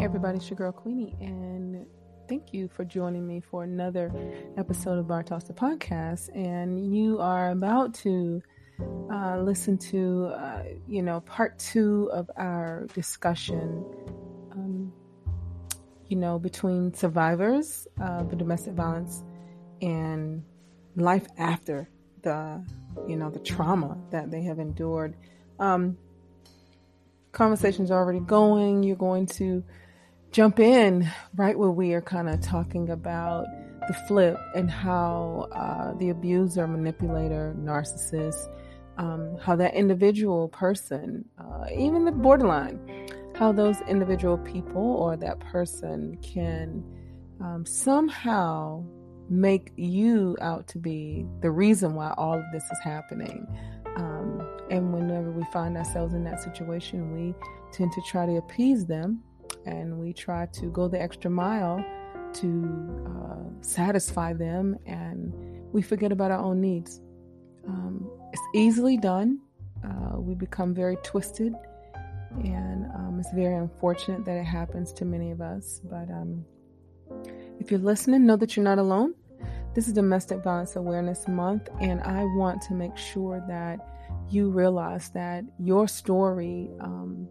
Hey everybody, it's your girl Queenie, and thank you for joining me for another episode of Bar Talks the Podcast. And you are about to uh, listen to, uh, you know, part two of our discussion, um, you know, between survivors of domestic violence and life after the, you know, the trauma that they have endured. Um, conversation's already going. You're going to jump in right where we are kind of talking about the flip and how uh, the abuser, manipulator, narcissist, um, how that individual person, uh, even the borderline, how those individual people or that person can um, somehow make you out to be the reason why all of this is happening. Um, and whenever we find ourselves in that situation, we tend to try to appease them and we try to go the extra mile to uh, satisfy them and we forget about our own needs. Um, it's easily done. Uh, we become very twisted, and um, it's very unfortunate that it happens to many of us. But um, if you're listening, know that you're not alone. This is Domestic Violence Awareness Month, and I want to make sure that you realize that your story um,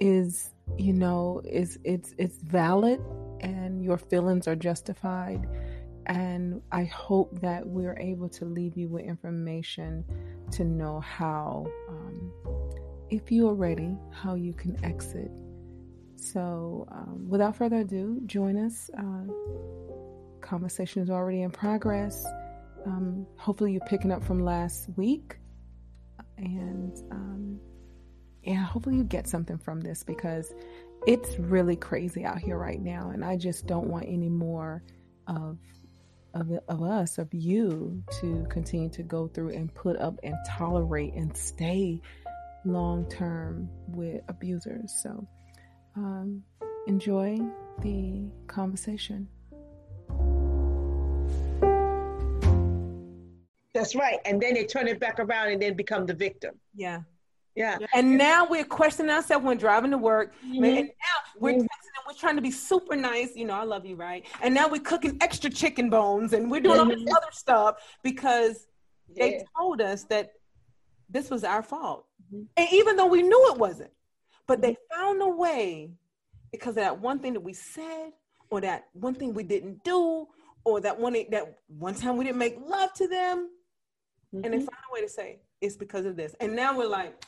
is you know is it's it's valid and your feelings are justified. And i hope that we're able to leave you with information to know how um, if you are ready how you can exit. So um, without further ado join us. Uh, conversation is already in progress. Um, hopefully you're picking up from last week. And yeah, hopefully you get something from this because it's really crazy out here right now, and I just don't want any more of of, of us, of you, to continue to go through and put up and tolerate and stay long term with abusers. So, um, enjoy the conversation. That's right. And then they turn it back around and then become the victim. Yeah. Yeah. And now we're questioning ourselves when driving to work. Mm-hmm. And now we're mm-hmm. we're trying to be super nice. You know, I love you, right? And now we're cooking extra chicken bones and we're doing mm-hmm. all this mm-hmm. other stuff because yeah. they told us that this was our fault. Mm-hmm. And even though we knew it wasn't, but they mm-hmm. found a way because of that one thing that we said or that one thing we didn't do or that one that one time we didn't make love to them. And they found a way to say it's because of this. And now we're like,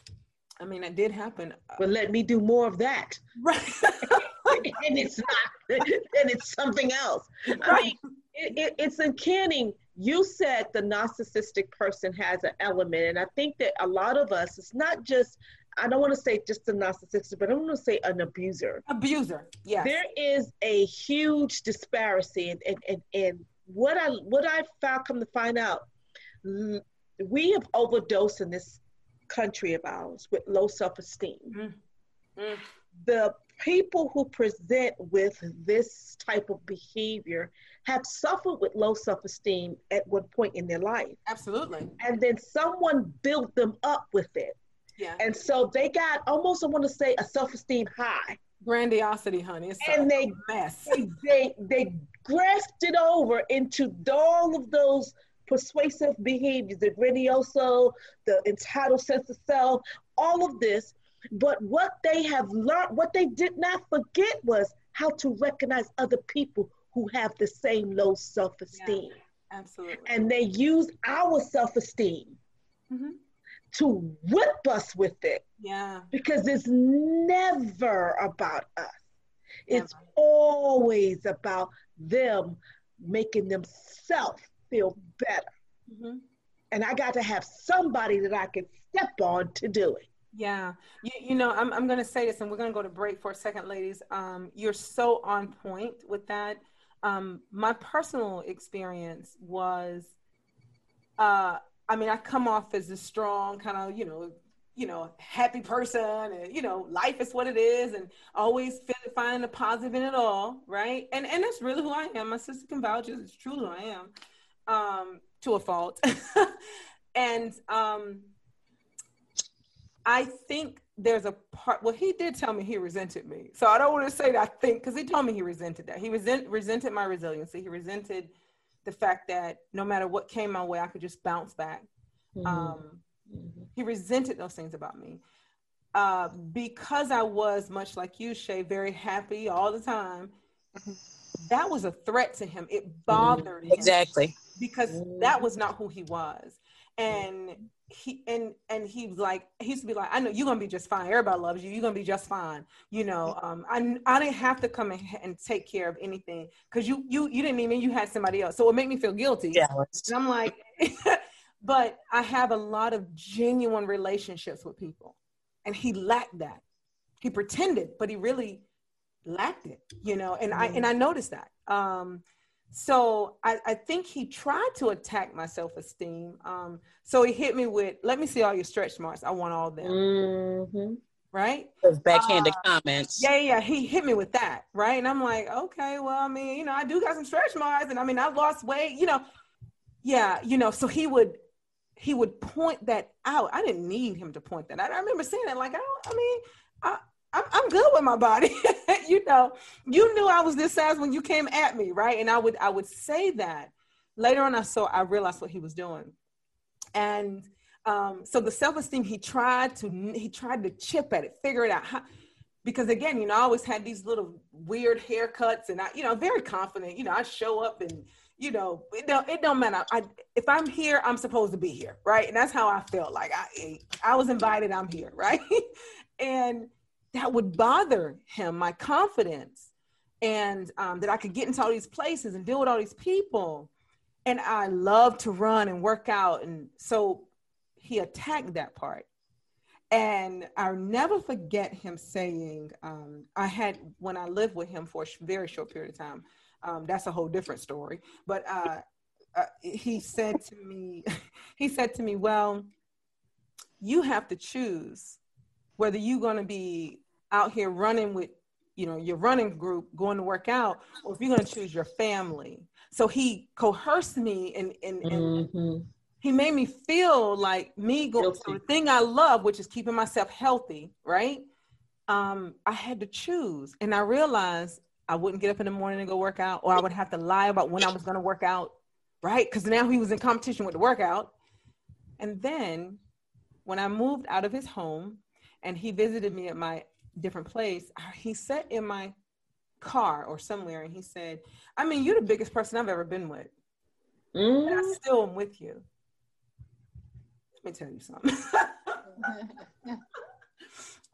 I mean, it did happen. But let me do more of that. Right. and it's not, and it's something else. Right. I mean, it, it, it's uncanny. You said the narcissistic person has an element, and I think that a lot of us, it's not just, I don't want to say just a narcissistic, but I want to say an abuser. Abuser, yeah. There is a huge disparity, and, and, and, and what I what I found, come to find out, we have overdosed in this country of ours with low self esteem. Mm. Mm. The people who present with this type of behavior have suffered with low self esteem at one point in their life. Absolutely. And then someone built them up with it. Yeah. And so they got almost, I want to say, a self esteem high. Grandiosity, honey. It's and they, mess. They, they, they grasped it over into all of those persuasive behaviors, the grandioso, the entitled sense of self, all of this. But what they have learned, what they did not forget was how to recognize other people who have the same low self esteem. Yeah, absolutely. And they use our self esteem mm-hmm. to whip us with it. Yeah. Because it's never about us, never. it's always about them making themselves feel better. Mm-hmm. And I got to have somebody that I can step on to do it. Yeah. You, you know, I'm, I'm going to say this and we're going to go to break for a second, ladies. Um, you're so on point with that. Um, my personal experience was, uh, I mean, I come off as a strong kind of, you know, you know, happy person and, you know, life is what it is and always find the positive in it all. Right. And, and that's really who I am. My sister can vouch. It's true who I am um, to a fault. and um, I think there's a part well he did tell me he resented me. So i don't want to say that i think because he told me he resented that. He resent, resented my resiliency. He resented the fact that no matter what came my way i could just bounce back. Mm-hmm. um, mm-hmm. he resented those things about me. Uh, because i was much like you shay very happy all the time mm-hmm. that was a threat to him. It bothered him. Exactly because that was not who he was. And he and and he was like he used to be like i know you're gonna be just fine. Everybody loves you. You're gonna be just fine. You know um i i didn't have to come and, and take care of anything because you you you didn't even you had somebody else. So it made me feel guilty. Yeah and i'm like but i have a lot of genuine relationships with people. And he lacked that. He pretended but he really lacked it you know and i and i noticed that. Um so I, I, think he tried to attack my self-esteem. Um, so he hit me with, "Let me see all your stretch marks. I want all them." Mm-hmm. Right? Those backhanded uh, comments. Yeah, yeah. He hit me with that, right? And I'm like, okay, well, I mean, you know, I do got some stretch marks, and I mean, I've lost weight, you know. Yeah, you know. So he would he would point that out. I didn't need him to point that out. I remember saying that, like, I don't. I mean, I, I'm, I'm good with my body. you know, you knew I was this size when you came at me, right? And I would I would say that. Later on, I saw I realized what he was doing, and um, so the self esteem he tried to he tried to chip at it, figure it out. How, because again, you know, I always had these little weird haircuts, and I, you know, very confident. You know, I show up and you know, it don't it don't matter. I if I'm here, I'm supposed to be here, right? And that's how I felt. Like I I was invited, I'm here, right? and that would bother him, my confidence, and um, that I could get into all these places and deal with all these people. And I love to run and work out. And so he attacked that part. And I'll never forget him saying, um, I had, when I lived with him for a very short period of time, um, that's a whole different story. But uh, uh, he said to me, he said to me, well, you have to choose whether you're going to be out here running with you know your running group going to work out or if you're going to choose your family. So he coerced me and and, mm-hmm. he made me feel like me going to the thing i love which is keeping myself healthy right? Um i had to choose and i realized i wouldn't get up in the morning and go work out or i would have to lie about when i was going to work out right? Because now he was in competition with the workout. And then when i moved out of his home and he visited me at my different place, he sat in my car or somewhere and he said, I mean, you're the biggest person I've ever been with. Mm. And I still am with you. Let me tell you something.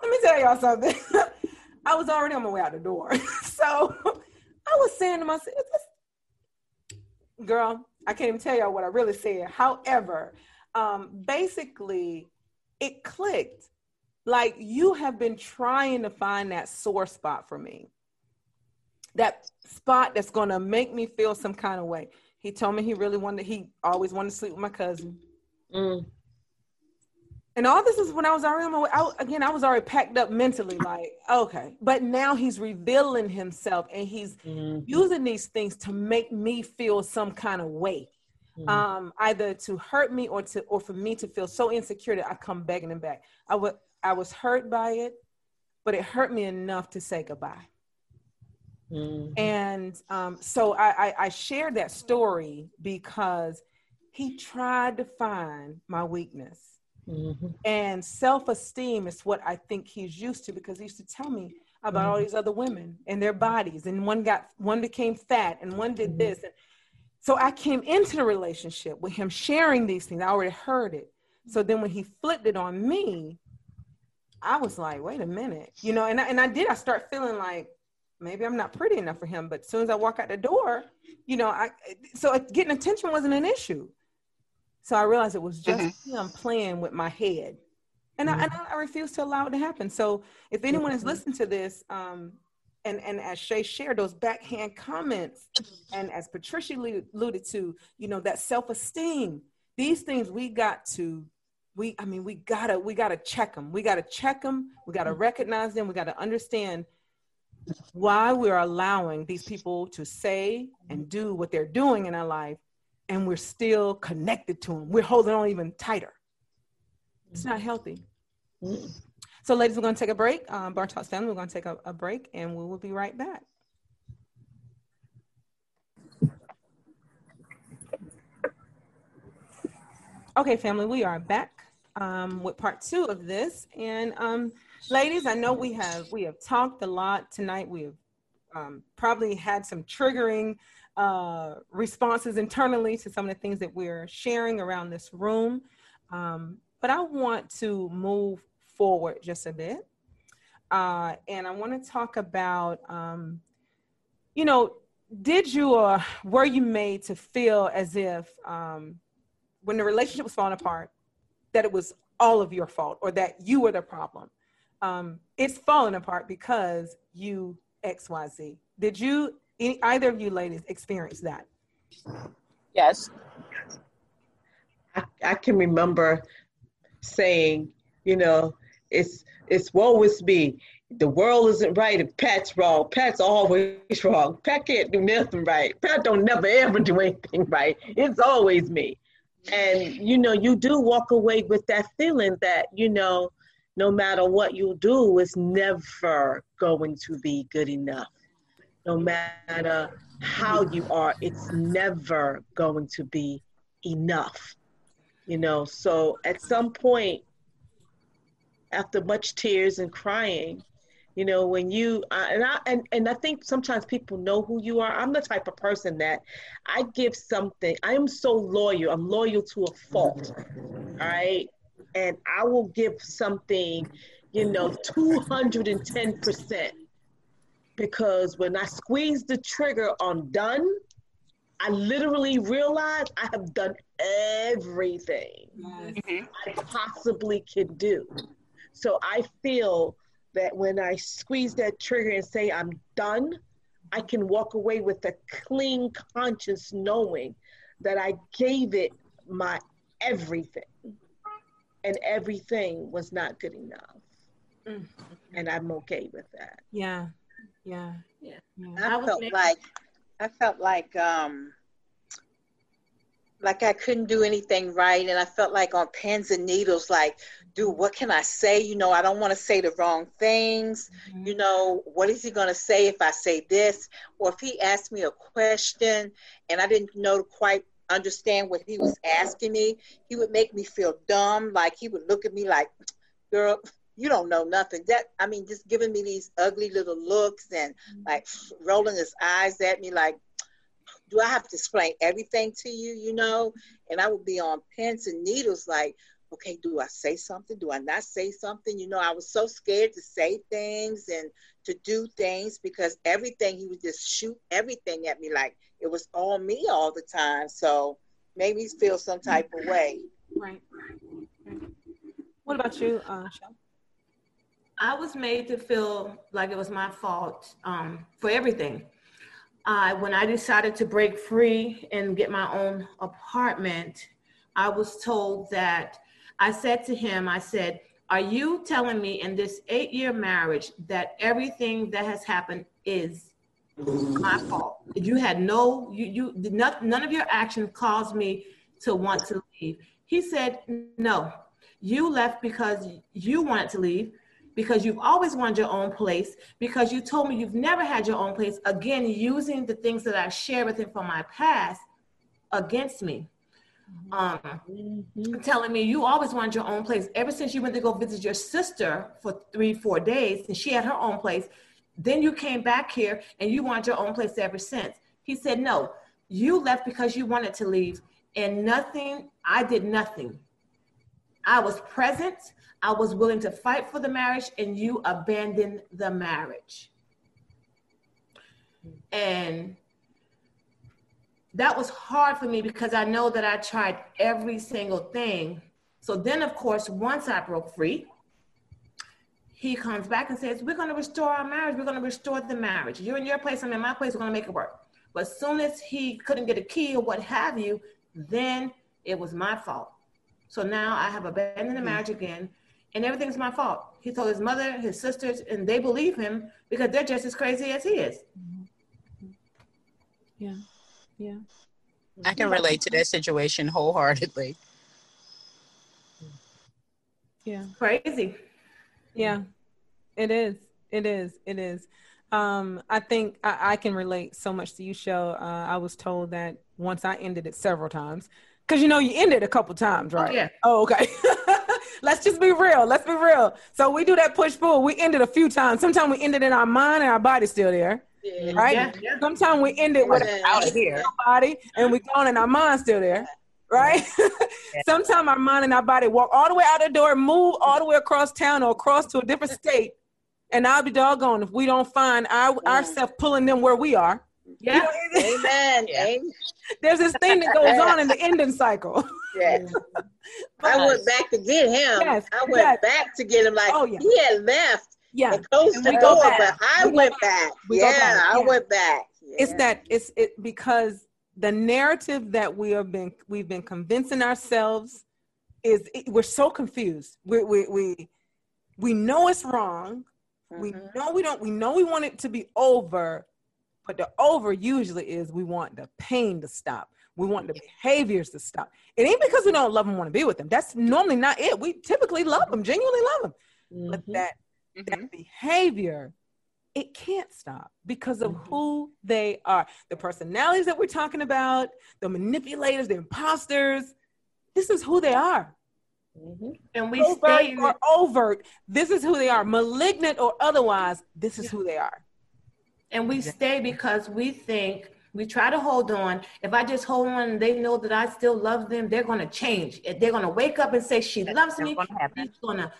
Let me tell y'all something. I was already on my way out the door. so I was saying to myself, girl, I can't even tell y'all what I really said. However, um, basically, it clicked like you have been trying to find that sore spot for me. That spot that's going to make me feel some kind of way. He told me he really wanted, he always wanted to sleep with my cousin. Mm. And all this is when I was already on my way out. Again, I was already packed up mentally, like, okay. But now he's revealing himself and he's mm-hmm. using these things to make me feel some kind of way. Mm-hmm. Um, either to hurt me or to or for me to feel so insecure that I come begging him back. I would I was hurt by it, but it hurt me enough to say goodbye. Mm-hmm. And um, so I, I, I shared that story because he tried to find my weakness. Mm-hmm. And self esteem is what I think he's used to because he used to tell me about mm-hmm. all these other women and their bodies. And one got, one became fat and one did mm-hmm. this. And so I came into the relationship with him sharing these things. I already heard it. So then when he flipped it on me, I was like, wait a minute, you know, and I, and I did. I start feeling like maybe I'm not pretty enough for him. But as soon as I walk out the door, you know, I so getting attention wasn't an issue. So I realized it was just mm-hmm. him playing with my head, and mm-hmm. I and I, I refuse to allow it to happen. So if anyone is listening to this, um, and and as Shay shared those backhand comments, and as Patricia alluded to, you know, that self esteem, these things we got to we i mean we gotta we gotta check them we gotta check them we gotta mm-hmm. recognize them we gotta understand why we're allowing these people to say and do what they're doing in our life and we're still connected to them we're holding on even tighter it's not healthy mm-hmm. So, ladies, we're going to take a break. Um, Bar Talks family, we're going to take a, a break and we will be right back. Okay, family, we are back um, with part two of this. And um, ladies, I know we have we have talked a lot tonight. We have um, probably had some triggering uh, responses internally to some of the things that we're sharing around this room. Um, but I want to move forward just a bit. Uh, and I want to talk about, um, you know, did you or were you made to feel as if um, when the relationship was falling apart, that it was all of your fault or that you were the problem. Um, it's falling apart because you X Y Z. Did you any, either of you ladies experience that? Yes. I, I can remember saying, you know, it's it's woe is me. The world isn't right if Pat's wrong. Pat's always wrong. Pat can't do nothing right. Pat don't never ever do anything right. It's always me and you know you do walk away with that feeling that you know no matter what you do it's never going to be good enough. No matter how you are it's never going to be enough you know. So at some point after much tears and crying you know when you uh, and i and, and i think sometimes people know who you are. I'm the type of person that i give something i am so loyal. I'm loyal to a fault all right and i will give something you know 210% because when i squeeze the trigger on done i literally realize i have done everything mm-hmm. i possibly can do. So i feel that when I squeeze that trigger and say I'm done, I can walk away with a clean conscience knowing that I gave it my everything and everything was not good enough. Mm-hmm. And I'm okay with that. Yeah. Yeah. Yeah. yeah. I, felt like I felt like um like I couldn't do anything right and I felt like on pins and needles like do what can I say? You know, I don't want to say the wrong things. Mm-hmm. You know, what is he going to say if I say this? Or if he asked me a question and I didn't know to quite understand what he was asking me, he would make me feel dumb. Like he would look at me like, girl, you don't know nothing. That I mean, just giving me these ugly little looks and mm-hmm. like rolling his eyes at me like, do I have to explain everything to you, you know? And I would be on pins and needles like, okay, do I say something? Do I not say something? You know, I was so scared to say things and to do things because everything, he would just shoot everything at me like it was all me all the time. So made me feel some type of way. Right. What about you, uh, I was made to feel like it was my fault um, for everything. Uh, when I decided to break free and get my own apartment, I was told that I said to him, I said, Are you telling me in this eight year marriage that everything that has happened is my fault? You had no, you, you, not, none of your actions caused me to want to leave. He said, No, you left because you wanted to leave because you've always wanted your own place, because you told me you've never had your own place, again, using the things that I shared with him from my past against me um, mm-hmm. telling me you always wanted your own place ever since you went to go visit your sister for three, four days, and she had her own place. Then you came back here and you want your own place ever since. He said, No, you left because you wanted to leave, and nothing, I did nothing. I was present, I was willing to fight for the marriage, and you abandoned the marriage. And that was hard for me because I know that I tried every single thing. So then, of course, once I broke free, he comes back and says, We're going to restore our marriage. We're going to restore the marriage. You're in your place, I'm in my place. We're going to make it work. But as soon as he couldn't get a key or what have you, then it was my fault. So now I have abandoned the mm-hmm. marriage again, and everything's my fault. He told his mother, his sisters, and they believe him because they're just as crazy as he is. Mm-hmm. Yeah. Yeah. I can relate to that situation wholeheartedly. Yeah. Crazy. Yeah, it is. It is. It is. Um, I think I, I can relate so much to you, Shell. Uh, I was told that once I ended it several times because you know you ended a couple times, right? Oh, yeah. Oh, okay. Let's just be real. Let's be real. So we do that push pull. We ended a few times. Sometimes we ended in our mind and our body's still there. Yeah. Right? Yeah, yeah. Sometimes we end it with Yeah. Out of here. body and we gone and our mind's still there. Right? Sometimes our mind and our body walk all the way out the door, move all the way across town or across to a different state. And I'll be doggone if we don't find our mm. ourselves pulling them where we are. You Yeah. know, Amen. Amen. there's this thing that goes on in the ending cycle. Yes. I went back to get him. Yes, I went yes. back to get him. Like Oh, yeah. he had left Yeah. and closed the we go door, but I We went back. back. We yeah, back, I yeah. went back. It's that it's it because the narrative that we have been we've been convincing ourselves is we're so confused. We we we we know it's wrong. We Mhm. know we don't. We know we want it to be over, but the over usually is we want the pain to stop. We want the behaviors to stop. It ain't because we don't love them, want to be with them. That's normally not it. We typically love them, genuinely love them. But Mhm. that Mhm. that behavior, it can't stop because of Mhm. who they are. The personalities that we're talking about, the manipulators, the imposters. This is who they are Mhm. And we overt stay in or overt. This is who they are, malignant or otherwise. This is who they are. and we stay because we think we try to hold on. If I just hold on, they know that I still love them. They're going to change. They're going to wake up and say, "She loves me." gonna. She's going to,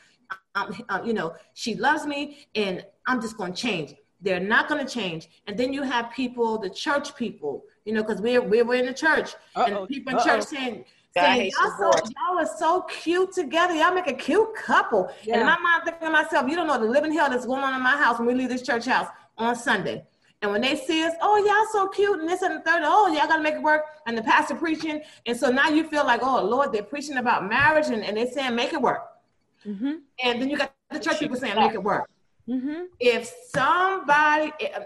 uh, you know, she loves me, and I'm just going to change. They're not going to change. And then you have people, the church people, you know, because we're we're in the church, Uh-oh, and people in uh-oh. church saying. Saying, y'all, so, y'all are so cute together. Y'all make a cute couple. Yeah. And in my mind, thinking to myself, you don't know the living hell that's going on in my house when we leave this church house on Sunday. And when they see us, oh, y'all so cute, and this and the third, oh, y'all gotta make it work. And the pastor preaching. And so now you feel like, oh, Lord, they're preaching about marriage and, and they're saying, make it work. Mm-hmm. And then you got the church people saying, make it work. Mm-hmm. If somebody, eh,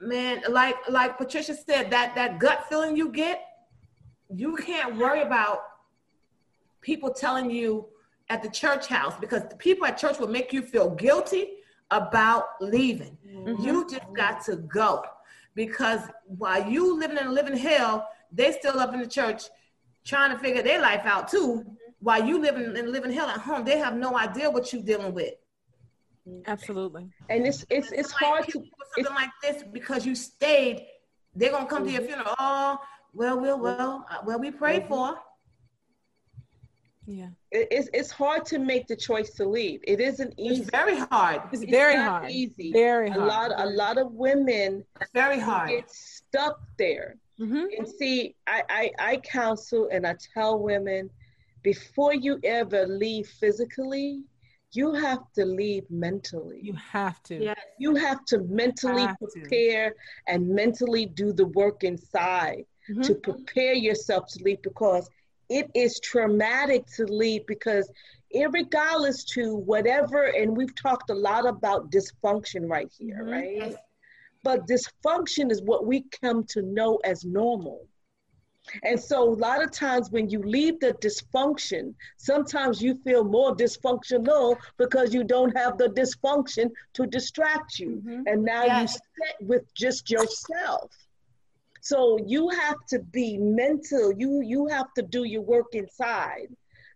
man, like like Patricia said, that that gut feeling you get, you can't worry about people telling you at the church house because the people at church will make you feel guilty about leaving. You just got to go because while you living in a living hell, they still up in the church trying to figure their life out too. While you living in living hell at home, they have no idea what you're dealing with. Absolutely. And it's it's it's hard to people do something like this because you stayed. They're gonna come to your funeral. Oh, well, well, well, uh, well. We prayed for. Yeah. it- it's it's hard to make the choice to leave. It isn't easy. It's very hard. It's It's very not hard. Easy. Very hard. a lot a lot of women It's very hard. get stuck there. Mm-hmm. And see, I, I I counsel and I tell women before you ever leave physically, you have to leave mentally. You have to. Yes. You have to mentally Have to. prepare and mentally do the work inside Mhm. to prepare yourself to leave because it is traumatic to leave because irregardless to whatever and we've talked a lot about dysfunction right here Mhm. right Yes. but dysfunction is what we come to know as normal and so a lot of times when you leave the dysfunction sometimes you feel more dysfunctional because you don't have the dysfunction to distract you Mhm. and now you Yes. sit with just yourself so you have to be mental you you have to do your work inside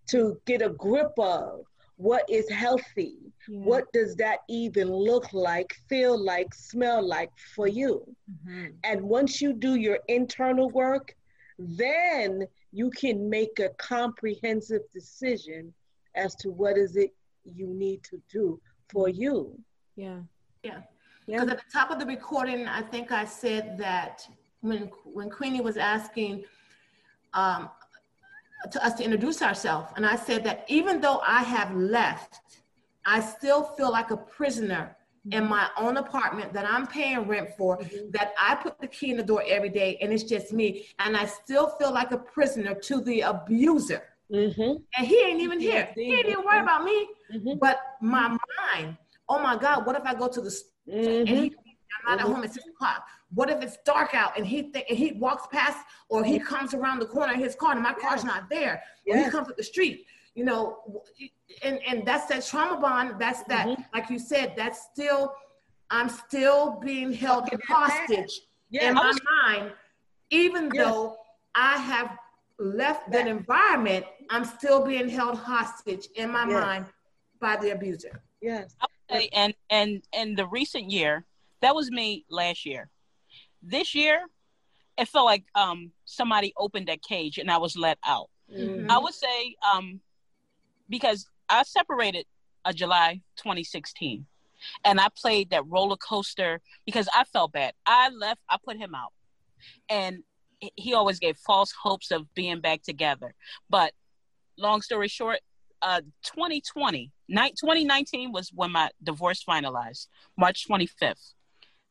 to get a grip of what is healthy Yeah. what does that even look like feel like smell like for you Mhm. and once you do your internal work then you can make a comprehensive decision as to what is it you need to do for you Yeah. Yeah. Yeah. Because at the top of the recording, I think I said that when when Queenie was asking um, to us to introduce ourselves, and I said that even though I have left, I still feel like a prisoner in my own apartment that I'm paying rent for. That I put the key in the door every day, and it's just me, and I still feel like a prisoner to the abuser. mm-hmm. And he ain't even here. He ain't even worried about me. Mhm. But my mind, oh my God, what if I go to the store and Mm-hmm. he, I'm not at home at six o'clock? What if it's dark out and he th- and he walks past or he comes around the corner in his car and my car's not there? Or he comes up the street. You know, and and that's that trauma bond. That's that, mm-hmm. like you said, that's still, I'm still being held hostage yeah. in my mind, even yes. though I have left that environment. I'm still being held hostage in my yes. mind by the abuser. Yes. Okay, and and and the recent year, that was me last year. This year, it felt like um somebody opened that cage and I was let out. Mm-hmm. I would say um because I separated a July 2016 and I played that roller coaster because I felt bad. I left, I put him out. And he always gave false hopes of being back together. But long story short, uh 2020, 2019 was when my divorce finalized, March 25th.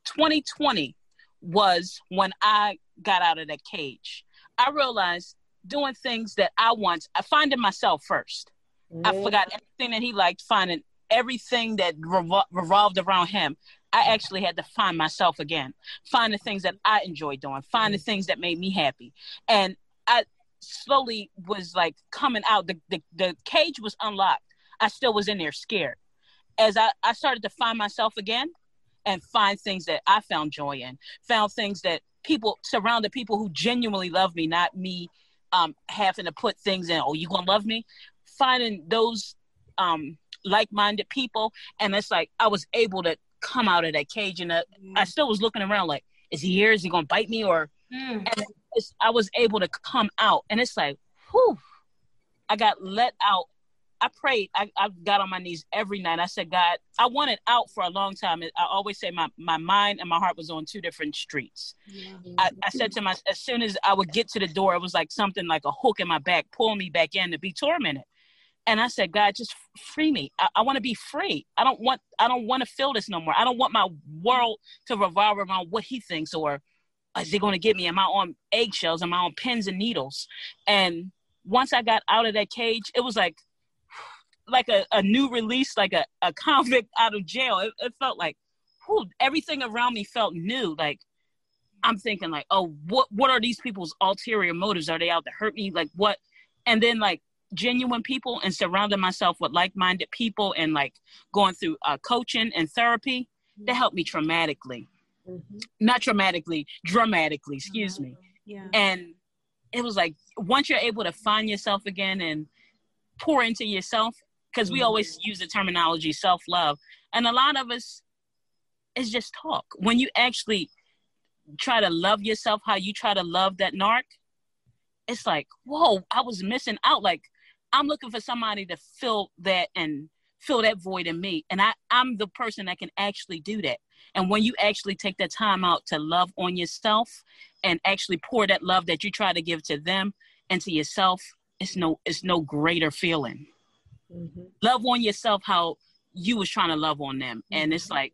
2020 was when I got out of that cage. I realized doing things that I want, I finding myself 1st mm-hmm. I forgot everything that he liked, finding everything that revol- revolved around him. I actually had to find myself again, find the things that I enjoyed doing, find the mm-hmm. things that made me happy. And I slowly was like coming out. The, the, the cage was unlocked. I still was in there scared. As I, I started to find myself again and find things that I found joy in, found things that people surrounded people who genuinely love me, not me um, having to put things in, oh, you gonna love me? Finding those um, like-minded people. And it's like, I was able to come out of that cage and uh, mm. I still was looking around like, is he here? Is he gonna bite me? Or mm. and I was able to come out, and it's like, whew, I got let out. I prayed. I, I got on my knees every night. I said, God, I wanted out for a long time. I always say my, my mind and my heart was on two different streets. Yeah. I, I said to myself, as soon as I would get to the door, it was like something like a hook in my back, pull me back in to be tormented and I said, God, just free me. I, I want to be free. I don't want I don't want to feel this no more. I don't want my world to revolve around what he thinks or is he going to get me? Am I on eggshells? Am I on pins and needles? And once I got out of that cage, it was like like a, a new release, like a, a convict out of jail. It, it felt like whew, everything around me felt new. Like I'm thinking like, oh, what what are these people's ulterior motives? Are they out to hurt me? Like what? And then like genuine people and surrounding myself with like-minded people and like going through uh, coaching and therapy that helped me traumatically. Mm-hmm. not traumatically dramatically excuse me. Yeah. And it was like once you're able to find yourself again and pour into yourself because we mm-hmm. always use the terminology self-love and a lot of us it's just talk. When you actually try to love yourself how you try to love that narc it's like whoa i was missing out. Like I'm looking for somebody to fill that and fill that void in me. And I, I'm the person that can actually do that. And when you actually take that time out to love on yourself and actually pour that love that you try to give to them and to yourself, it's no it's no greater feeling. Mm-hmm. Love on yourself how you was trying to love on them. Mm-hmm. And it's like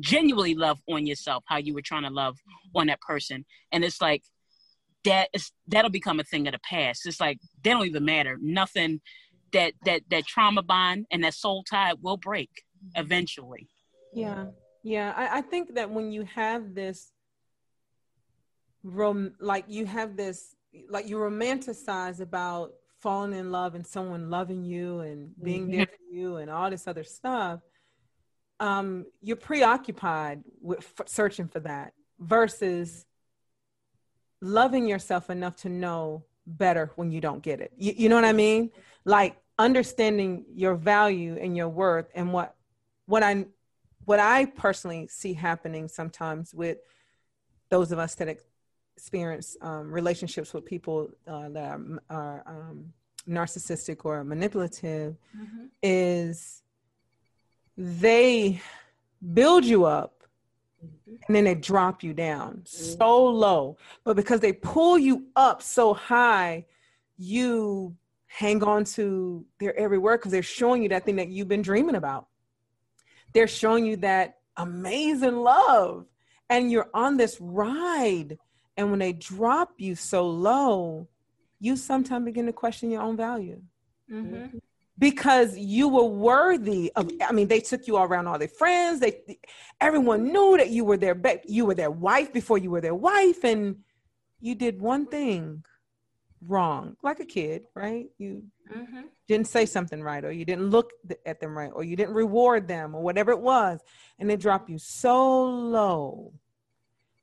genuinely love on yourself how you were trying to love on that person. And it's like that is that'll become a thing of the past. It's like they don't even matter. Nothing that that that trauma bond and that soul tie will break eventually. Yeah, yeah. I, I think that when you have this, rom like you have this, like you romanticize about falling in love and someone loving you and being mm-hmm. there for you and all this other stuff. Um, you're preoccupied with f- searching for that versus loving yourself enough to know better when you don't get it. You, you know what I mean? Like understanding your value and your worth and what what I what I personally see happening sometimes with those of us that experience um, relationships with people uh, that are, are um, narcissistic or manipulative mm-hmm. is they build you up and then they drop you down so low. But because they pull you up so high, you hang on to their every word because they're showing you that thing that you've been dreaming about. They're showing you that amazing love, and you're on this ride. And when they drop you so low, you sometimes begin to question your own value. Mm-hmm because you were worthy of i mean they took you all around all their friends. They everyone knew that you were their you were their wife before you were their wife and you did one thing wrong like a kid right? You mm-hmm. didn't say something right, or you didn't look at them right, or you didn't reward them, or whatever it was, and they drop you so low.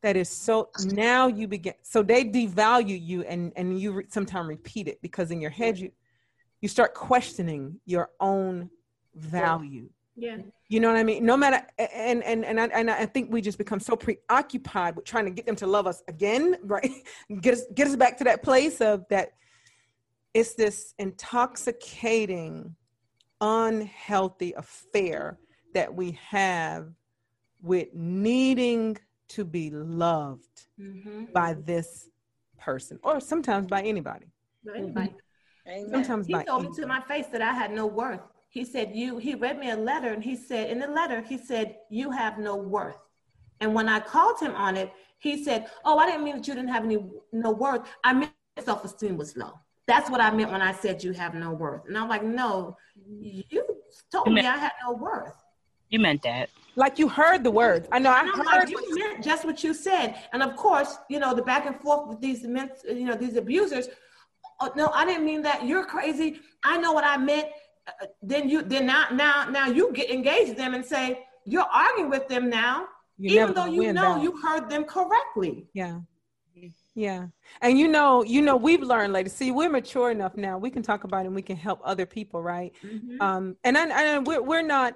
That is so now you begin so they devalue you and and you re, sometimes repeat it because in your head you you start questioning your own value yeah you know what i mean no matter and and and I, and I think we just become so preoccupied with trying to get them to love us again right get us get us back to that place of that it's this intoxicating unhealthy affair that we have with needing to be loved mm-hmm. by this person or sometimes by anybody. Anybody. Mm-hmm. Sometimes he told me to my face that I had no worth. He said, You, he read me a letter and he said, in the letter, he said, You have no worth. And when I called him on it, he said, Oh, I didn't mean that you didn't have any no worth. I meant self esteem was low. That's what I meant when I said you have no worth. And I'm like, No, you told me I had no worth. You meant that. Like you heard the words. I know I heard like you meant just what you said. And of course, you know, the back and forth with these men, you know, these abusers. Oh, no, I didn't mean that. You're crazy. I know what I meant. Uh, then you then now now now you get engaged them and say you're arguing with them now, you even though you know that. you heard them correctly. Yeah. Yeah. And you know, you know, we've learned later. See, we're mature enough now. We can talk about it and we can help other people, right? Mm-hmm. Um, and I, I we're we're not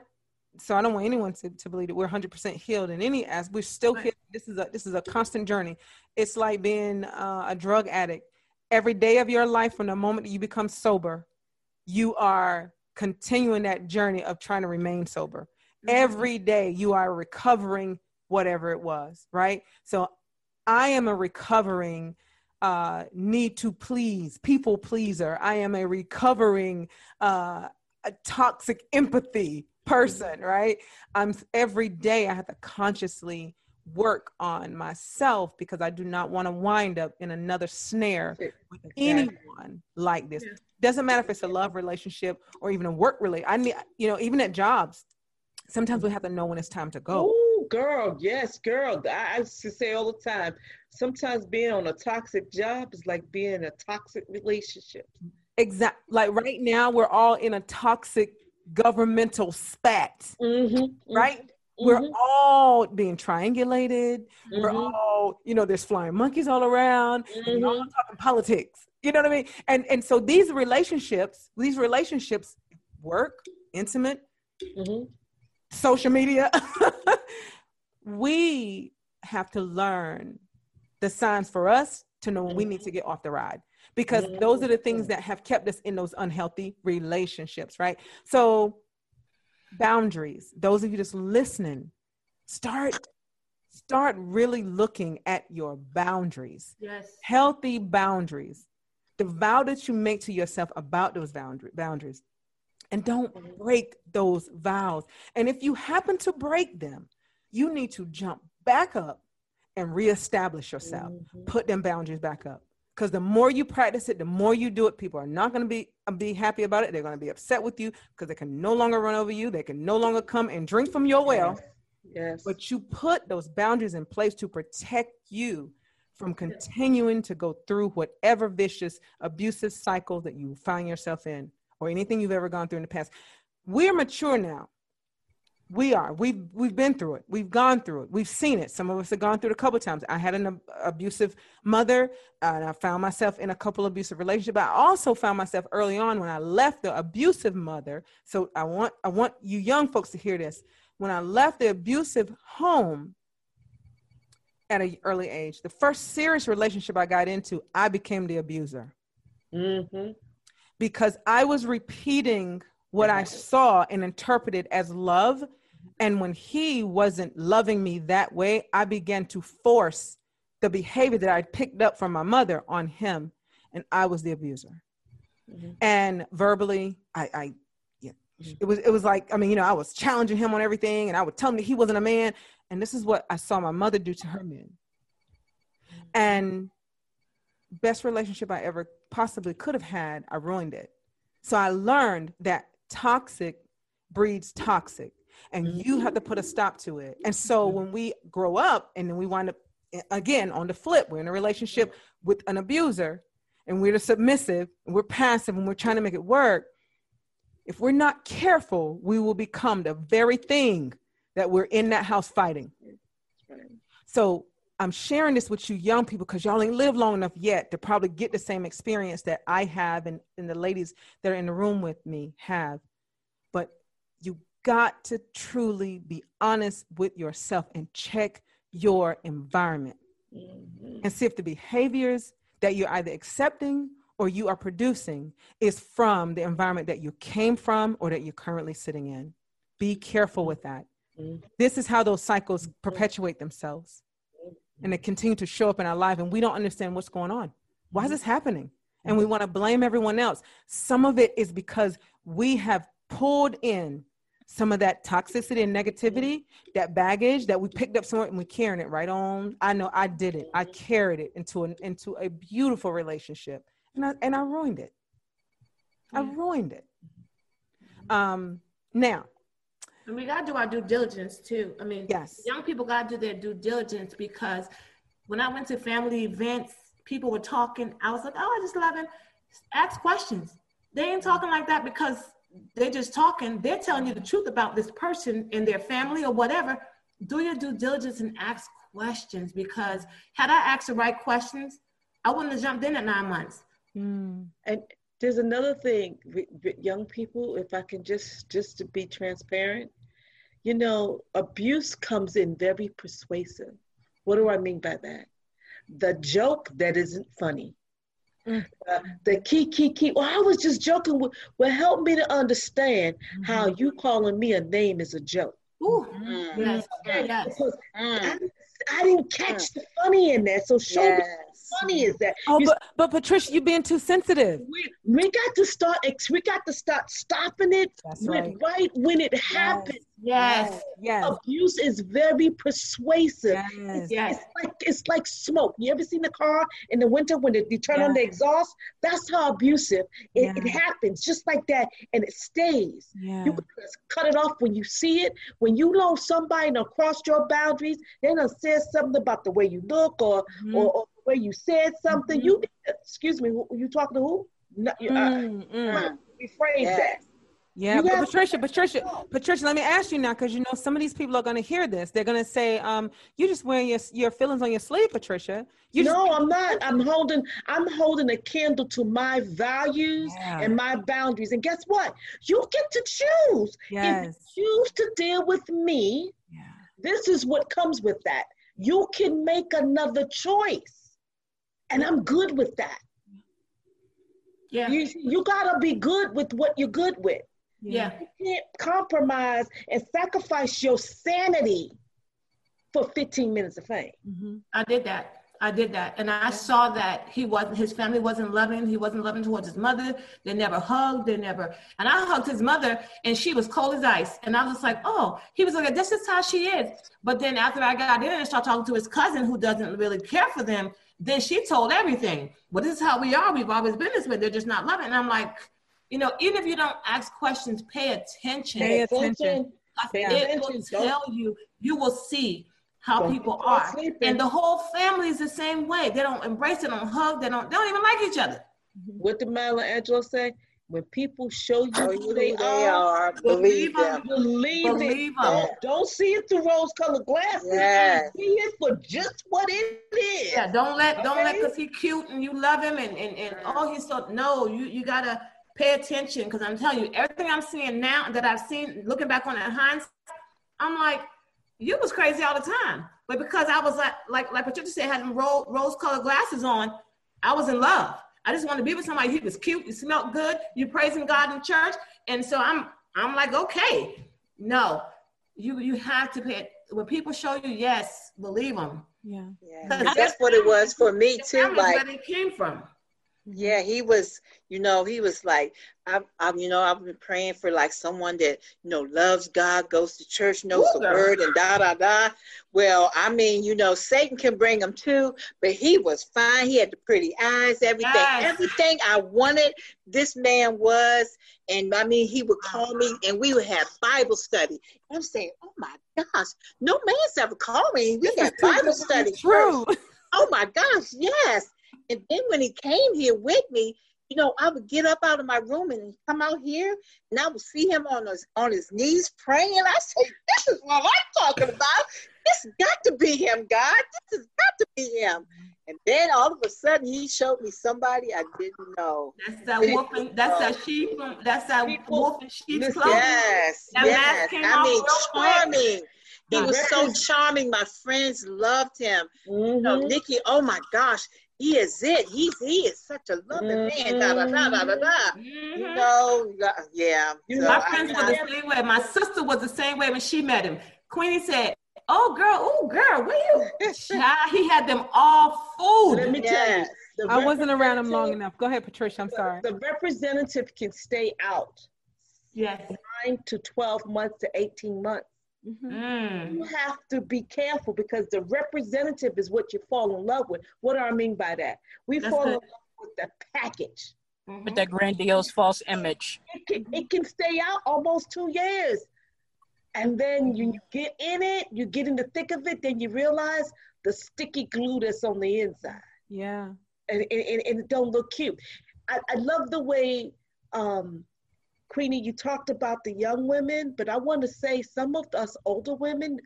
so I don't want anyone to, to believe that we're 100% healed in any as we're still right. This is a this is a constant journey. It's like being uh, a drug addict. Every day of your life, from the moment that you become sober, you are continuing that journey of trying to remain sober. Mm-hmm. Every day, you are recovering whatever it was. Right. So I am a recovering uh, need to please, people pleaser. I am a recovering uh, a toxic empathy person, right? I'm every day I have to consciously work on myself because I do not want to wind up in another snare with anyone like this. Doesn't matter if it's a love relationship or even a work relationship. I need, you know, even at jobs, sometimes we have to know when it's time to go. Oh, girl, yes, girl. I used to say all the time. Sometimes being on a toxic job is like being in a toxic relationship. Exactly. Like right now, we're all in a toxic governmental spat, mm-hmm, mm-hmm, right? Mm-hmm. We're all being triangulated. Mm-hmm. We're all, you know, there's flying monkeys all around. We're all mm-hmm. talking politics. You know what I mean? And and so these relationships, these relationships, work, intimate, mm-hmm. social media. we have to learn the signs for us to know when we need to get off the ride because those are the things that have kept us in those unhealthy relationships, right? So, boundaries. Those of you just listening, start start really looking at your boundaries. Yes. Healthy boundaries. The vow that you make to yourself about those boundary, boundaries. And don't break those vows. And if you happen to break them, you need to jump back up and reestablish yourself. Mm-hmm. Put them boundaries back up because the more you practice it the more you do it people are not going to be uh, be happy about it. They're going to be upset with you because they can no longer run over you. They can no longer come and drink from your well. Yes, yes. but you put those boundaries in place to protect you from continuing to go through whatever vicious abusive cycle that you find yourself in or anything you've ever gone through in the past. We're mature now we are. We've we've been through it. We've gone through it. We've seen it. Some of us have gone through it a couple times. I had an ab- abusive mother and i found myself in a couple abusive relationships i also found myself early on when i left the abusive mother. So i want i want you young folks to hear this. When i left the abusive home at an early age the first serious relationship i got into i became the abuser. Mm-hmm. because i was repeating what I saw and interpreted as love. And when he wasn't loving me that way, I began to force the behavior that I picked up from my mother on him. And I was the abuser. Mm-hmm. And verbally, I, I yeah, mm-hmm. it was it was like, I mean, you know, I was challenging him on everything and I would tell him that he wasn't a man. And this is what I saw my mother do to her men. Mm-hmm. And best relationship I ever possibly could have had, I ruined it. So I learned that toxic breeds toxic and mm-hmm. you have to put a stop to it and so mm-hmm. when we grow up and then we wind up again on the flip we're in a relationship with an abuser and we're submissive and we're passive and we're trying to make it work, if we're not careful, we will become the very thing that we're in that house fighting. So I'm sharing this with you young people because y'all ain't lived long enough yet to probably get the same experience that I have and, and the ladies that are in the room with me have. Got to truly be honest with yourself and check your environment mm-hmm. and see if the behaviors that you're either accepting or you are producing is from the environment that you came from or that you're currently sitting in. Be careful with that. Mm-hmm. This is how those cycles perpetuate themselves and they continue to show up in our life and we don't understand what's going on. Why is this happening? And we want to blame everyone else. Some of it is because we have pulled in some of that toxicity and negativity, that baggage that we picked up somewhere and we're carrying it right on. I know I did it. I carried it into an into a beautiful relationship. And I and I ruined it. I ruined it. Um now and we gotta do our due diligence too. I mean, yes, young people gotta do their due diligence because when I went to family events, people were talking. I was like, oh, I just love it. Ask questions. They ain't talking like that because they're just talking. They're telling you the truth about this person and their family or whatever. Do your due diligence and ask questions because had I asked the right questions, I wouldn't have jumped in at nine months. Mm. And there's another thing, young people. If I can just just to be transparent, you know, abuse comes in very persuasive. What do I mean by that? The joke that isn't funny. Mm. Uh, the key, key, key. Well, I was just joking. With, Well, help me to understand mm-hmm. how you calling me a name is a joke. Ooh, mm. yes, yes. Because mm. I, I, didn't catch mm. the funny in that. So show yes. me funny is that? Oh, but, but Patricia, you're being too sensitive. We, we got to start. We got to start stopping it right. right. when it happens. Yes. Yes. Abuse is very persuasive. Yes. yes. It's like it's like smoke. You ever seen the car in the winter when they, they turn yes. on the exhaust? That's how abusive it, it, happens, just like that, and it stays. You cut it off when you see it. When you know somebody done crossed your boundaries, they done said something about the way you look or mm-hmm. or, or the way you said something. Mm-hmm. You excuse me, you talking to who? No, uh, mm-hmm. rephrase yes. that. Yeah, but Patricia, Patricia, Patricia, let me ask you now, because you know some of these people are going to hear this. They're going to say, um, "You just wearing your your feelings on your sleeve, Patricia." You no, just- I'm not. I'm holding. I'm holding a candle to my values yeah. and my boundaries. And guess what? You get to choose. Yes. If you choose to deal with me, yeah. this is what comes with that. You can make another choice, and I'm good with that. Yeah. You you gotta be good with what you're good with. Yeah. You can't compromise and sacrifice your sanity for 15 minutes of fame. Mm-hmm. I did that. I did that. And I saw that he wasn't, his family wasn't loving. He wasn't loving towards his mother. They never hugged. They never, and I hugged his mother and she was cold as ice. And I was just like, oh, he was like, this is how she is. But then after I got in and started talking to his cousin who doesn't really care for them, then she told everything. Well, this is how we are. We've always been this way. They're just not loving. And I'm like, you know, even if you don't ask questions, pay attention. Pay attention. Pay it will tell you, you will see how don't people are. And the whole family is the same way. They don't embrace, they don't hug, they don't, they don't even like each other. What did Maya Angelou say? When people show you oh, who they, they are, believe, them. Believe, believe it. Don't, don't, see it through rose-colored glasses. Yes. See it for just what it is. Yeah, don't let okay? don't let because he's cute and you love him and, and, and oh he's so no, you you gotta pay attention because I'm telling you, everything I'm seeing now that I've seen, looking back on it in hindsight, I'm like, you was crazy all the time. But because I was like, like, like Patricia said, having rose colored glasses on, I was in love. I just want to be with somebody He was cute, you smelled good, you praising God in church. And so I'm, I'm like, okay, no, you, you have to pay, when people show you yes, believe them. Yeah. yeah. That's what it was for me too. Like where they came from. Yeah, he was, you know, he was like, I've, I've, you know, I've been praying for like someone that, you know, loves God, goes to church, knows Ooh, the word, and da da da. Well, I mean, you know, Satan can bring him too, but he was fine. He had the pretty eyes, everything, yes. everything I wanted. This man was, and I mean, he would call me, and we would have Bible study. I'm saying, oh my gosh, no man's ever called me. We had Bible study. True. Oh my gosh, yes And then when he came here with me, you know, I would get up out of my room and come out here, and I would see him on his on his knees praying. I say, "This is what I'm talking about. This got to be him, God. This has got to be him." And then all of a sudden, he showed me somebody I didn't know. That's that wolf. And, that's that sheep. That's that wolf and sheep's clothing. Yes, That yes. I mean, real quick. charming. He was so charming. My friends loved him. You know, Mhm. Nikki, oh my gosh, he is it. He's he is such a loving man. Da da da da da da. You mm-hmm. know, yeah. You So know, My friends I- were the same way. My sister was the same way when she met him. Queenie said, "Oh, girl, oh, girl, where you?" Child, he had them all food. Let food. me tell you, the I wasn't around him long enough. Go ahead, Patricia. I'm sorry. The representative can stay out Yes. nine to 12 months to 18 months. Mhm. Mm. You have to be careful because the representative is what you fall in love with. What do I mean by that? We That's fall in love with the package. with that grandiose false image. It can, it can stay out almost two years. And then you, you get in it, you get in the thick of it, then you realize the sticky glue that's on the inside. Yeah. and, and, and and it don't look cute. I, I love the way, um, Queenie, you talked about the young women, but I want to say some of us older women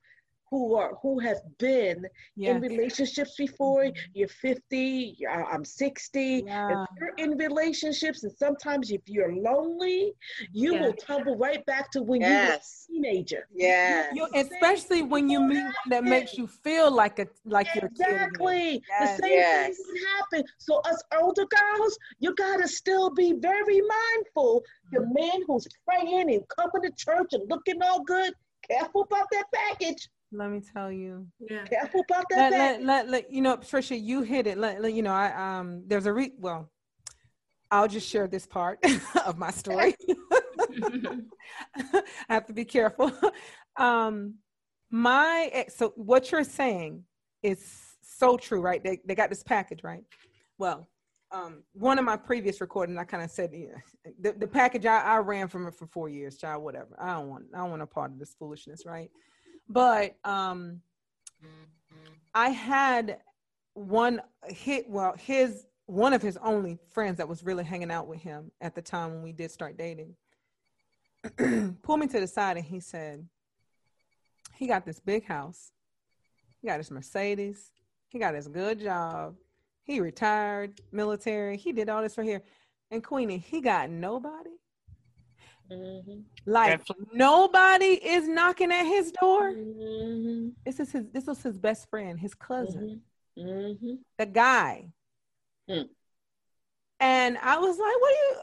who are who have been Yeah. in relationships before. You're 50, you're, I'm 60. Yeah. If you're in relationships, and sometimes if you're lonely, you Yeah. will tumble right back to when Yes. you were a teenager. Yes. You, especially when you meet one that makes you feel like a like you're a kid again. Exactly. Yes. The same Yes. thing can happen. So us older girls, you gotta still be very mindful. The Mm-hmm. man who's praying and coming to church and looking all good, careful about that package. Let me tell you. Yeah. Careful about that Let, let, let, let- you know, Patricia, you hit it. Let, let- you know, I um there's a re well, I'll just share this part of my story. I have to be careful. Um my ex, so what you're saying is so true, right? They they got this package, right? Well, um, one of my previous recordings, I kind of said yeah, the, the package I, I ran from it for four years, child, whatever. I don't want I don't want a part of this foolishness, right? But um I had one hit well his one of his only friends that was really hanging out with him at the time when we did start dating pulled me to the side and he said he got this big house. He got his mercedes. He got his good job. He retired military. He did all this for here. And queenie he got nobody Mhm. like Absolutely. nobody is knocking at his door Mhm. this is his this was his best friend his cousin Mhm. Mhm. the guy. Hmm. And I was like, what do you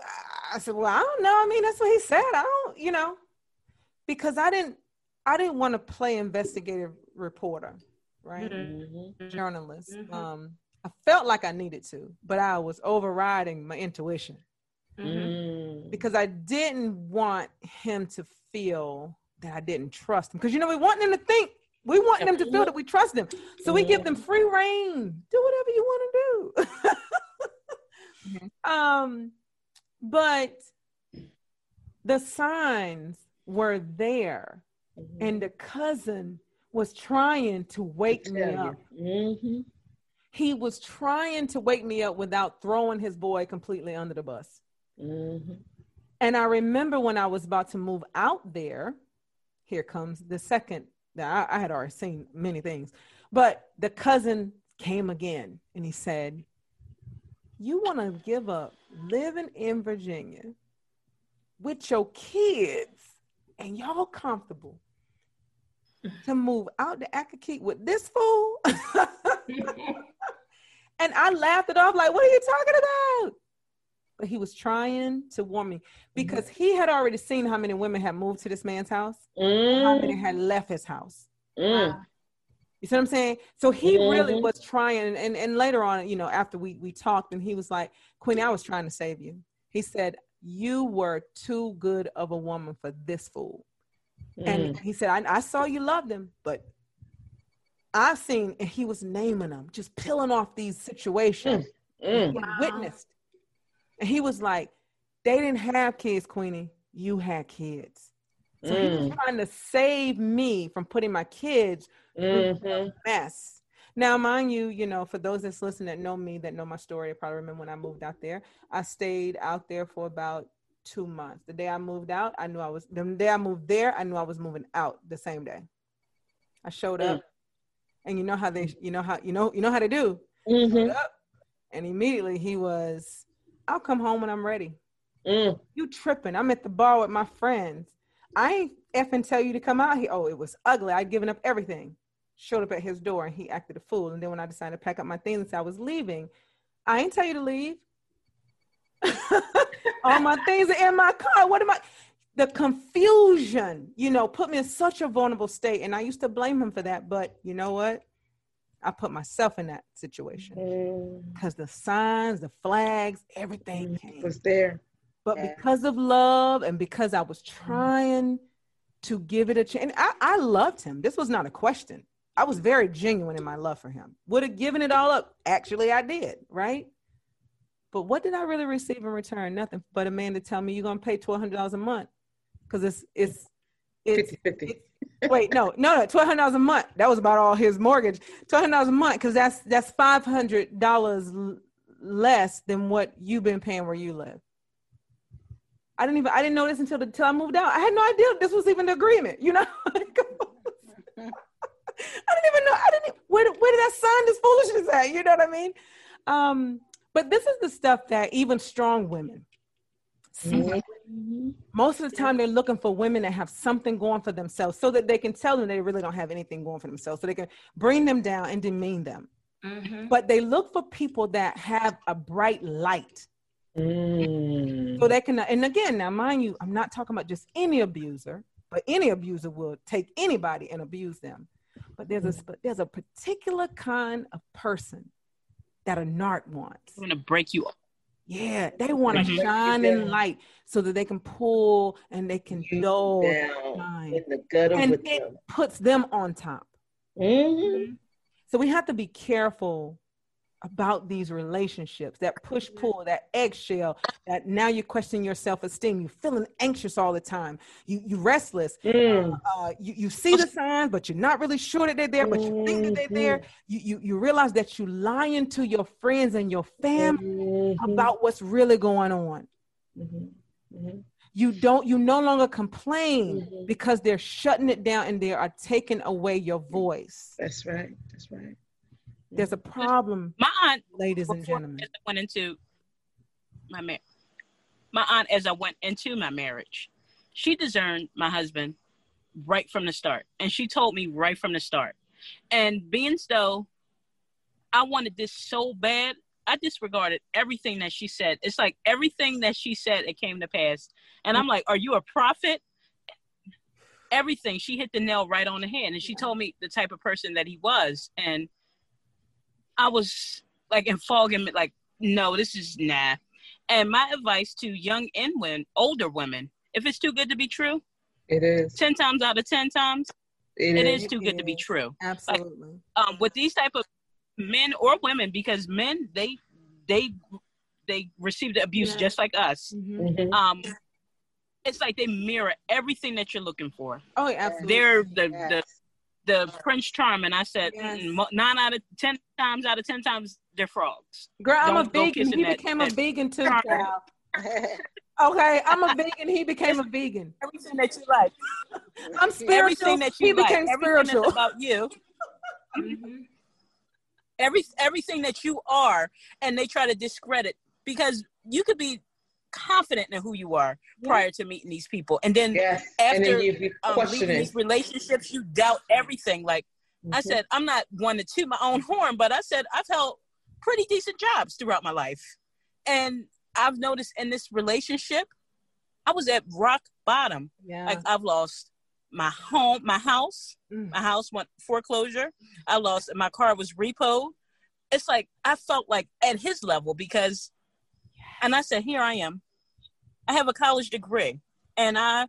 I said, Well, I don't know. I mean, that's what he said. I don't, you know, because I didn't I didn't want to play investigative reporter, right? Mhm. Mhm. Journalist. Um, I felt like I needed to, but I was overriding my intuition Mhm. Mhm. because I didn't want him to feel that I didn't trust him. Because you know, we want them to think we want them to feel that we trust them. So we give them free rein. Do whatever you want to do. Um, but the signs were there, Mhm. and the cousin was trying to wake me up. Mhm. He was trying to wake me up without throwing his boy completely under the bus. And I remember when I was about to move out there, here comes the second. I, I had already seen many things, but the cousin came again and he said, You want to give up living in Virginia with your kids and y'all comfortable to move out to Accokeek with this fool? and I laughed it off like, What are you talking about? But he was trying to warn me because he had already seen how many women had moved to this man's house, how many had left his house. Mm. You see what I'm saying? So he really Mhm. was trying, and and later on, you know, after we we talked, and he was like, "Queenie, I was trying to save you." He said, "You were too good of a woman for this fool." And Mm. he said, I, "I saw you loved him, but I've seen." And he was naming them, just peeling off these situations Mm. he Wow. witnessed. And he was like, "They didn't have kids, Queenie. You had kids." So he was Mm. trying to save me from putting my kids Mhm. mess. Now, mind you, you know, for those that's listening that know me, that know my story, I probably remember when I moved out there. I stayed out there for about two months. The day I moved out, I knew I was the day I moved there, I knew I was moving out the same day. I showed up, mm. and you know how they, you know how you know you know how to do. Mm-hmm. and immediately he was, "I'll come home when I'm ready." Mm. You tripping? I'm at the bar with my friends. I ain't effing tell you to come out here. Oh, it was ugly. I'd given up everything. Showed up at his door and he acted a fool. And then when I decided to pack up my things I was leaving, I ain't tell you to leave. All my things are in my car. What am I? The confusion, you know, put me in such a vulnerable state. And I used to blame him for that. But you know what? I put myself in that situation because mm. the signs, the flags, everything mm, was there. But yeah. because of love and because I was trying to give it a chance, I, I loved him. This was not a question. I was very genuine in my love for him. Would have given it all up. Actually, I did, right? But what did I really receive in return? Nothing but a man to tell me you're gonna pay twelve hundred dollars a month. Cause it's it's it's 50 50. wait, no, no, no, twelve hundred dollars a month. That was about all his mortgage. Twelve hundred dollars a month, because that's that's five hundred dollars less than what you've been paying where you live. I didn't even I didn't know this until the, until I moved out. I had no idea this was even the agreement. You know. I didn't even know. I didn't. Where, where did I sign this foolishness at? You know what I mean? Um, but this is the stuff that even strong women mm-hmm. Most of the time, they're looking for women that have something going for themselves so that they can tell them they really don't have anything going for themselves, so they can bring them down and demean them. Mm-hmm. But they look for people that have a bright light. Mm. So they can, and again, now mind you, I'm not talking about just any abuser, but any abuser will take anybody and abuse them. But there's a mm. there's a particular kind of person that a narc wants. I'm gonna break you up. Yeah, they want to mm-hmm. shine in light so that they can pull and they can dull in the gutter and it them. puts them on top. Mm-hmm. So we have to be careful about these relationships that push pull that eggshell that now you're questioning your self-esteem you're feeling anxious all the time you you restless mm. uh, uh, you, you see the signs but you're not really sure that they're there but you think that they're there mm-hmm. you, you you realize that you're lying to your friends and your family mm-hmm. about what's really going on mm-hmm. Mm-hmm. you don't you no longer complain mm-hmm. because they're shutting it down and they are taking away your voice that's right that's right there's a mm. problem. My aunt, ladies and gentlemen, as I went into my my aunt as I went into my marriage, she discerned my husband right from the start, and she told me right from the start. And being so, I wanted this so bad. I disregarded everything that she said. It's like everything that she said, it came to pass. And I'm like, Are you a prophet? Everything. She hit the nail right on the head. And she told me the type of person that he was. And I was like in fog and like, no, this is nah. And my advice to young and women, older women, if it's too good to be true, it is. Ten times out of ten times, it, it is. is. too good is. to be true. Absolutely. Like, um, with these type of men or women, because men they they they receive the abuse yeah. just like us. Mm-hmm. mm-hmm. Um, it's like they mirror everything that you're looking for. Oh, absolutely. They're the yes. the the Prince Charming. I said yes. mm, nine out of ten times out of ten times they're frogs. Girl, I'm a vegan. He that, became that, a vegan too. okay, I'm a vegan. He became a vegan. Everything that you like. I'm spiritual. Everything that you he like. became spiritual. about you. mm-hmm. Every everything that you are, and they try to discredit because you could be confident in who you are yeah. prior to meeting these people, and then yes. after and then um, leaving these relationships, you doubt everything. Like mm-hmm. I said, I'm not one to toot my own horn, but I said I've held pretty decent jobs throughout my life, and I've noticed in this relationship, I was at rock bottom. Yeah. Like I've lost my home, my house, mm. my house went foreclosure. I lost, my car was repoed. It's like I felt like at his level because and I said, here I am. I have a college degree, and I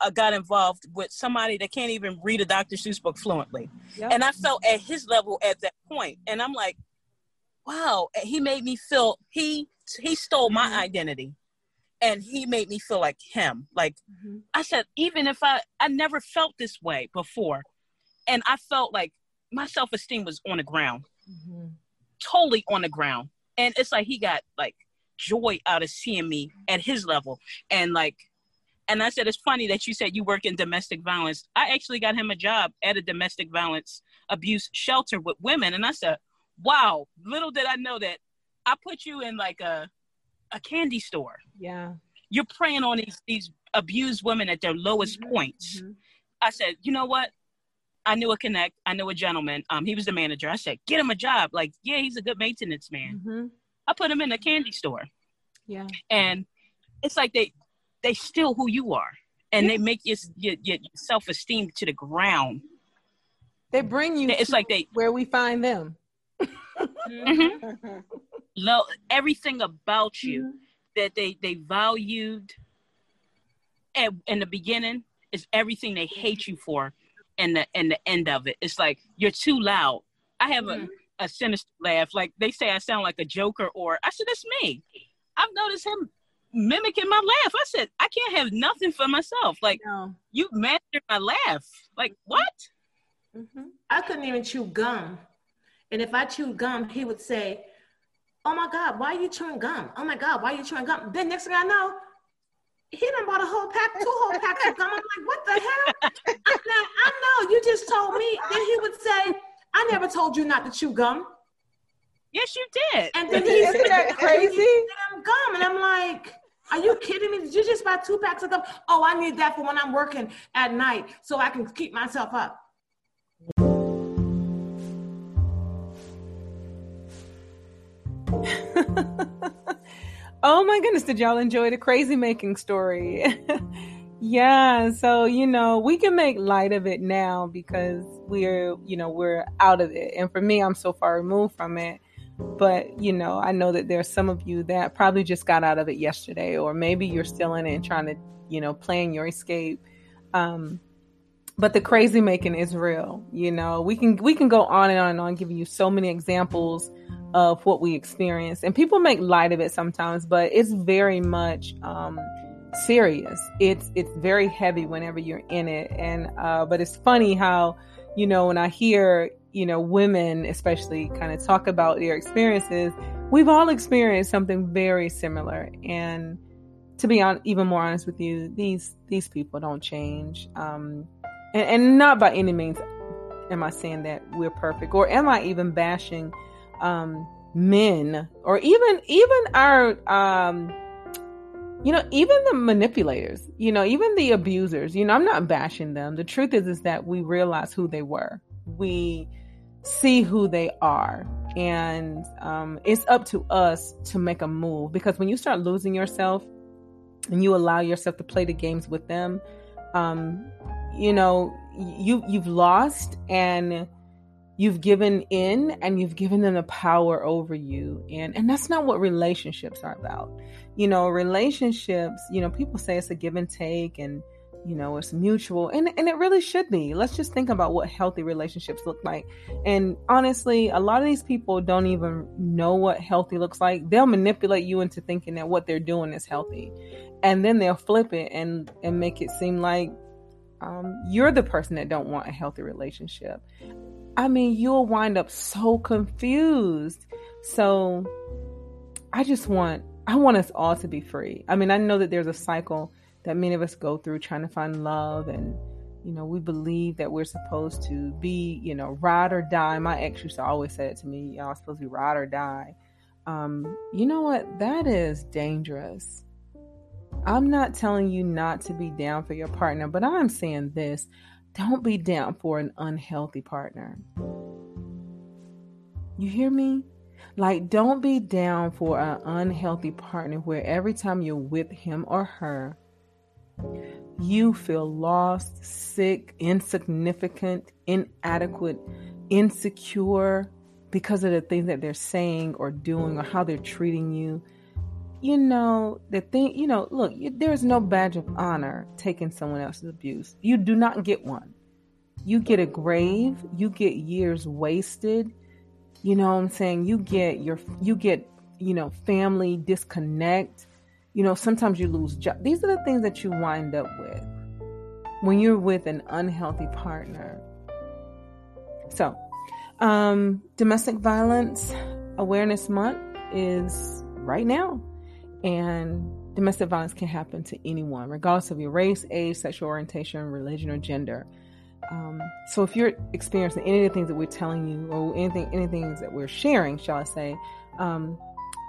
uh, got involved with somebody that can't even read a Dr. Seuss book fluently. Yep. And I felt at his level at that point, and I'm like, wow, he made me feel he he stole my mm-hmm. identity, and he made me feel like him. Like mm-hmm. I said, even if I I never felt this way before, and I felt like my self esteem was on the ground, mm-hmm. totally on the ground. And it's like he got like joy out of seeing me at his level. And like, and I said, it's funny that you said you work in domestic violence. I actually got him a job at a domestic violence abuse shelter with women. And I said, wow, little did I know that I put you in like a, a candy store. Yeah. You're preying on these, these abused women at their lowest mm-hmm. points. Mm-hmm. I said, you know what? I knew a connect. I knew a gentleman. Um, he was the manager. I said, get him a job. Like, yeah, he's a good maintenance man. Mm-hmm. I put them in a candy store. Yeah. And it's like they they steal who you are, and they make your your, your self esteem to the ground. They bring you. It's like they where we find them. mm-hmm. Lo- everything about you mm-hmm. that they they valued at, in the beginning is everything they hate you for and the and the end of it. It's like you're too loud. I have mm-hmm. a, a sinister laugh. Like they say I sound like a joker or I said that's me. I've noticed him mimicking my laugh. I said, I can't have nothing for myself. Like no. you mastered my laugh. Like what? Mm-hmm. I couldn't even chew gum. And if I chewed gum, he would say, Oh my God, why are you chewing gum? Oh my God, why are you chewing gum? Then next thing I know, he done bought a whole pack, two whole packs of gum. I'm like, what the hell? I, I know, you just told me. Then he would say, I never told you not to chew gum. Yes, you did. And then he's that crazy. I'm gum, and I'm like, are you kidding me? Did you just buy two packs of gum? Oh, I need that for when I'm working at night so I can keep myself up. oh my goodness, did y'all enjoy the crazy making story? yeah, so you know, we can make light of it now because we're, you know, we're out of it. And for me, I'm so far removed from it. But, you know, I know that there's some of you that probably just got out of it yesterday, or maybe you're still in it and trying to, you know, plan your escape. Um, but the crazy making is real. You know, we can we can go on and on and on, giving you so many examples of what we experience. And people make light of it sometimes, but it's very much um, serious. It's it's very heavy whenever you're in it. And uh, but it's funny how you know when I hear you know women especially kind of talk about their experiences, we've all experienced something very similar. And to be on, even more honest with you, these these people don't change. Um, and, and not by any means am I saying that we're perfect, or am I even bashing um, men or even even our um, you know even the manipulators you know even the abusers you know i'm not bashing them. The truth is is that we realize who they were. We see who they are. And um, it's up to us to make a move because when you start losing yourself and you allow yourself to play the games with them um, you know you you've lost and you've given in and you've given them the power over you. And and that's not what relationships are about. You know relationships you know people say it's a give and take and you know it's mutual. And and it really should be. Let's just think about what healthy relationships look like. And honestly a lot of these people don't even know what healthy looks like. They'll manipulate you into thinking that what they're doing is healthy. And then they'll flip it and and make it seem like um, you're the person that don't want a healthy relationship I mean, you'll wind up so confused. So I just want I want us all to be free. I mean, I know that there's a cycle that many of us go through trying to find love and you know, we believe that we're supposed to be, you know, ride or die. My ex used to always say it to me, y'all supposed to be ride or die. Um, you know what? That is dangerous. I'm not telling you not to be down for your partner, but I'm saying this. Don't be down for an unhealthy partner. You hear me? Like, don't be down for an unhealthy partner where every time you're with him or her, you feel lost, sick, insignificant, inadequate, insecure because of the things that they're saying or doing or how they're treating you you know, the thing, you know, look, you, there's no badge of honor taking someone else's abuse. You do not get one. You get a grave, you get years wasted. You know what I'm saying? You get your, you get, you know, family disconnect. You know, sometimes you lose job. These are the things that you wind up with when you're with an unhealthy partner. So, Um, domestic violence awareness month is right now, and domestic violence can happen to anyone, regardless of your race, age, sexual orientation, religion, or gender. Um, so if you're experiencing any of the things that we're telling you, or anything, anything that we're sharing, shall I say, um,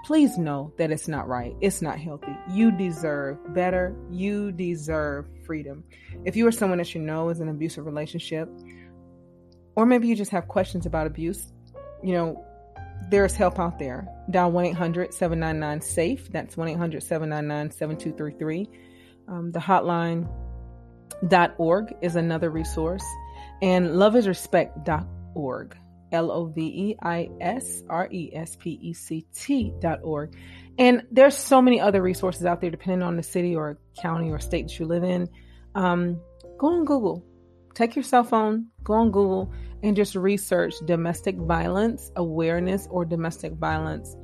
please know that it's not right. It's not healthy. You deserve better. You deserve freedom. If you are someone that you know is in an abusive relationship, or maybe you just have questions about abuse, you know, there's help out there. Dial 1 800 799 SAFE. That's 1 800 799 7233. Um, the hotline org is another resource, and loveisrespect.org. L O V E I S R E S P E C T dot org. And there's so many other resources out there, depending on the city or county or state that you live in. Um, go on Google, take your cell phone, go on Google, and just research domestic violence awareness or domestic violence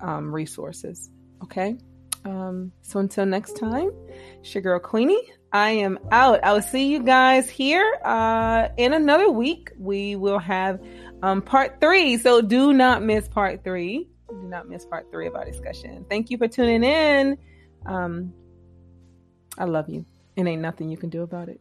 um, resources. Okay. Um, so until next time, it's your girl Queenie. I am out. I will see you guys here uh, in another week. We will have um, part three. So do not miss part three. Do not miss part three of our discussion. Thank you for tuning in. Um, I love you, and ain't nothing you can do about it.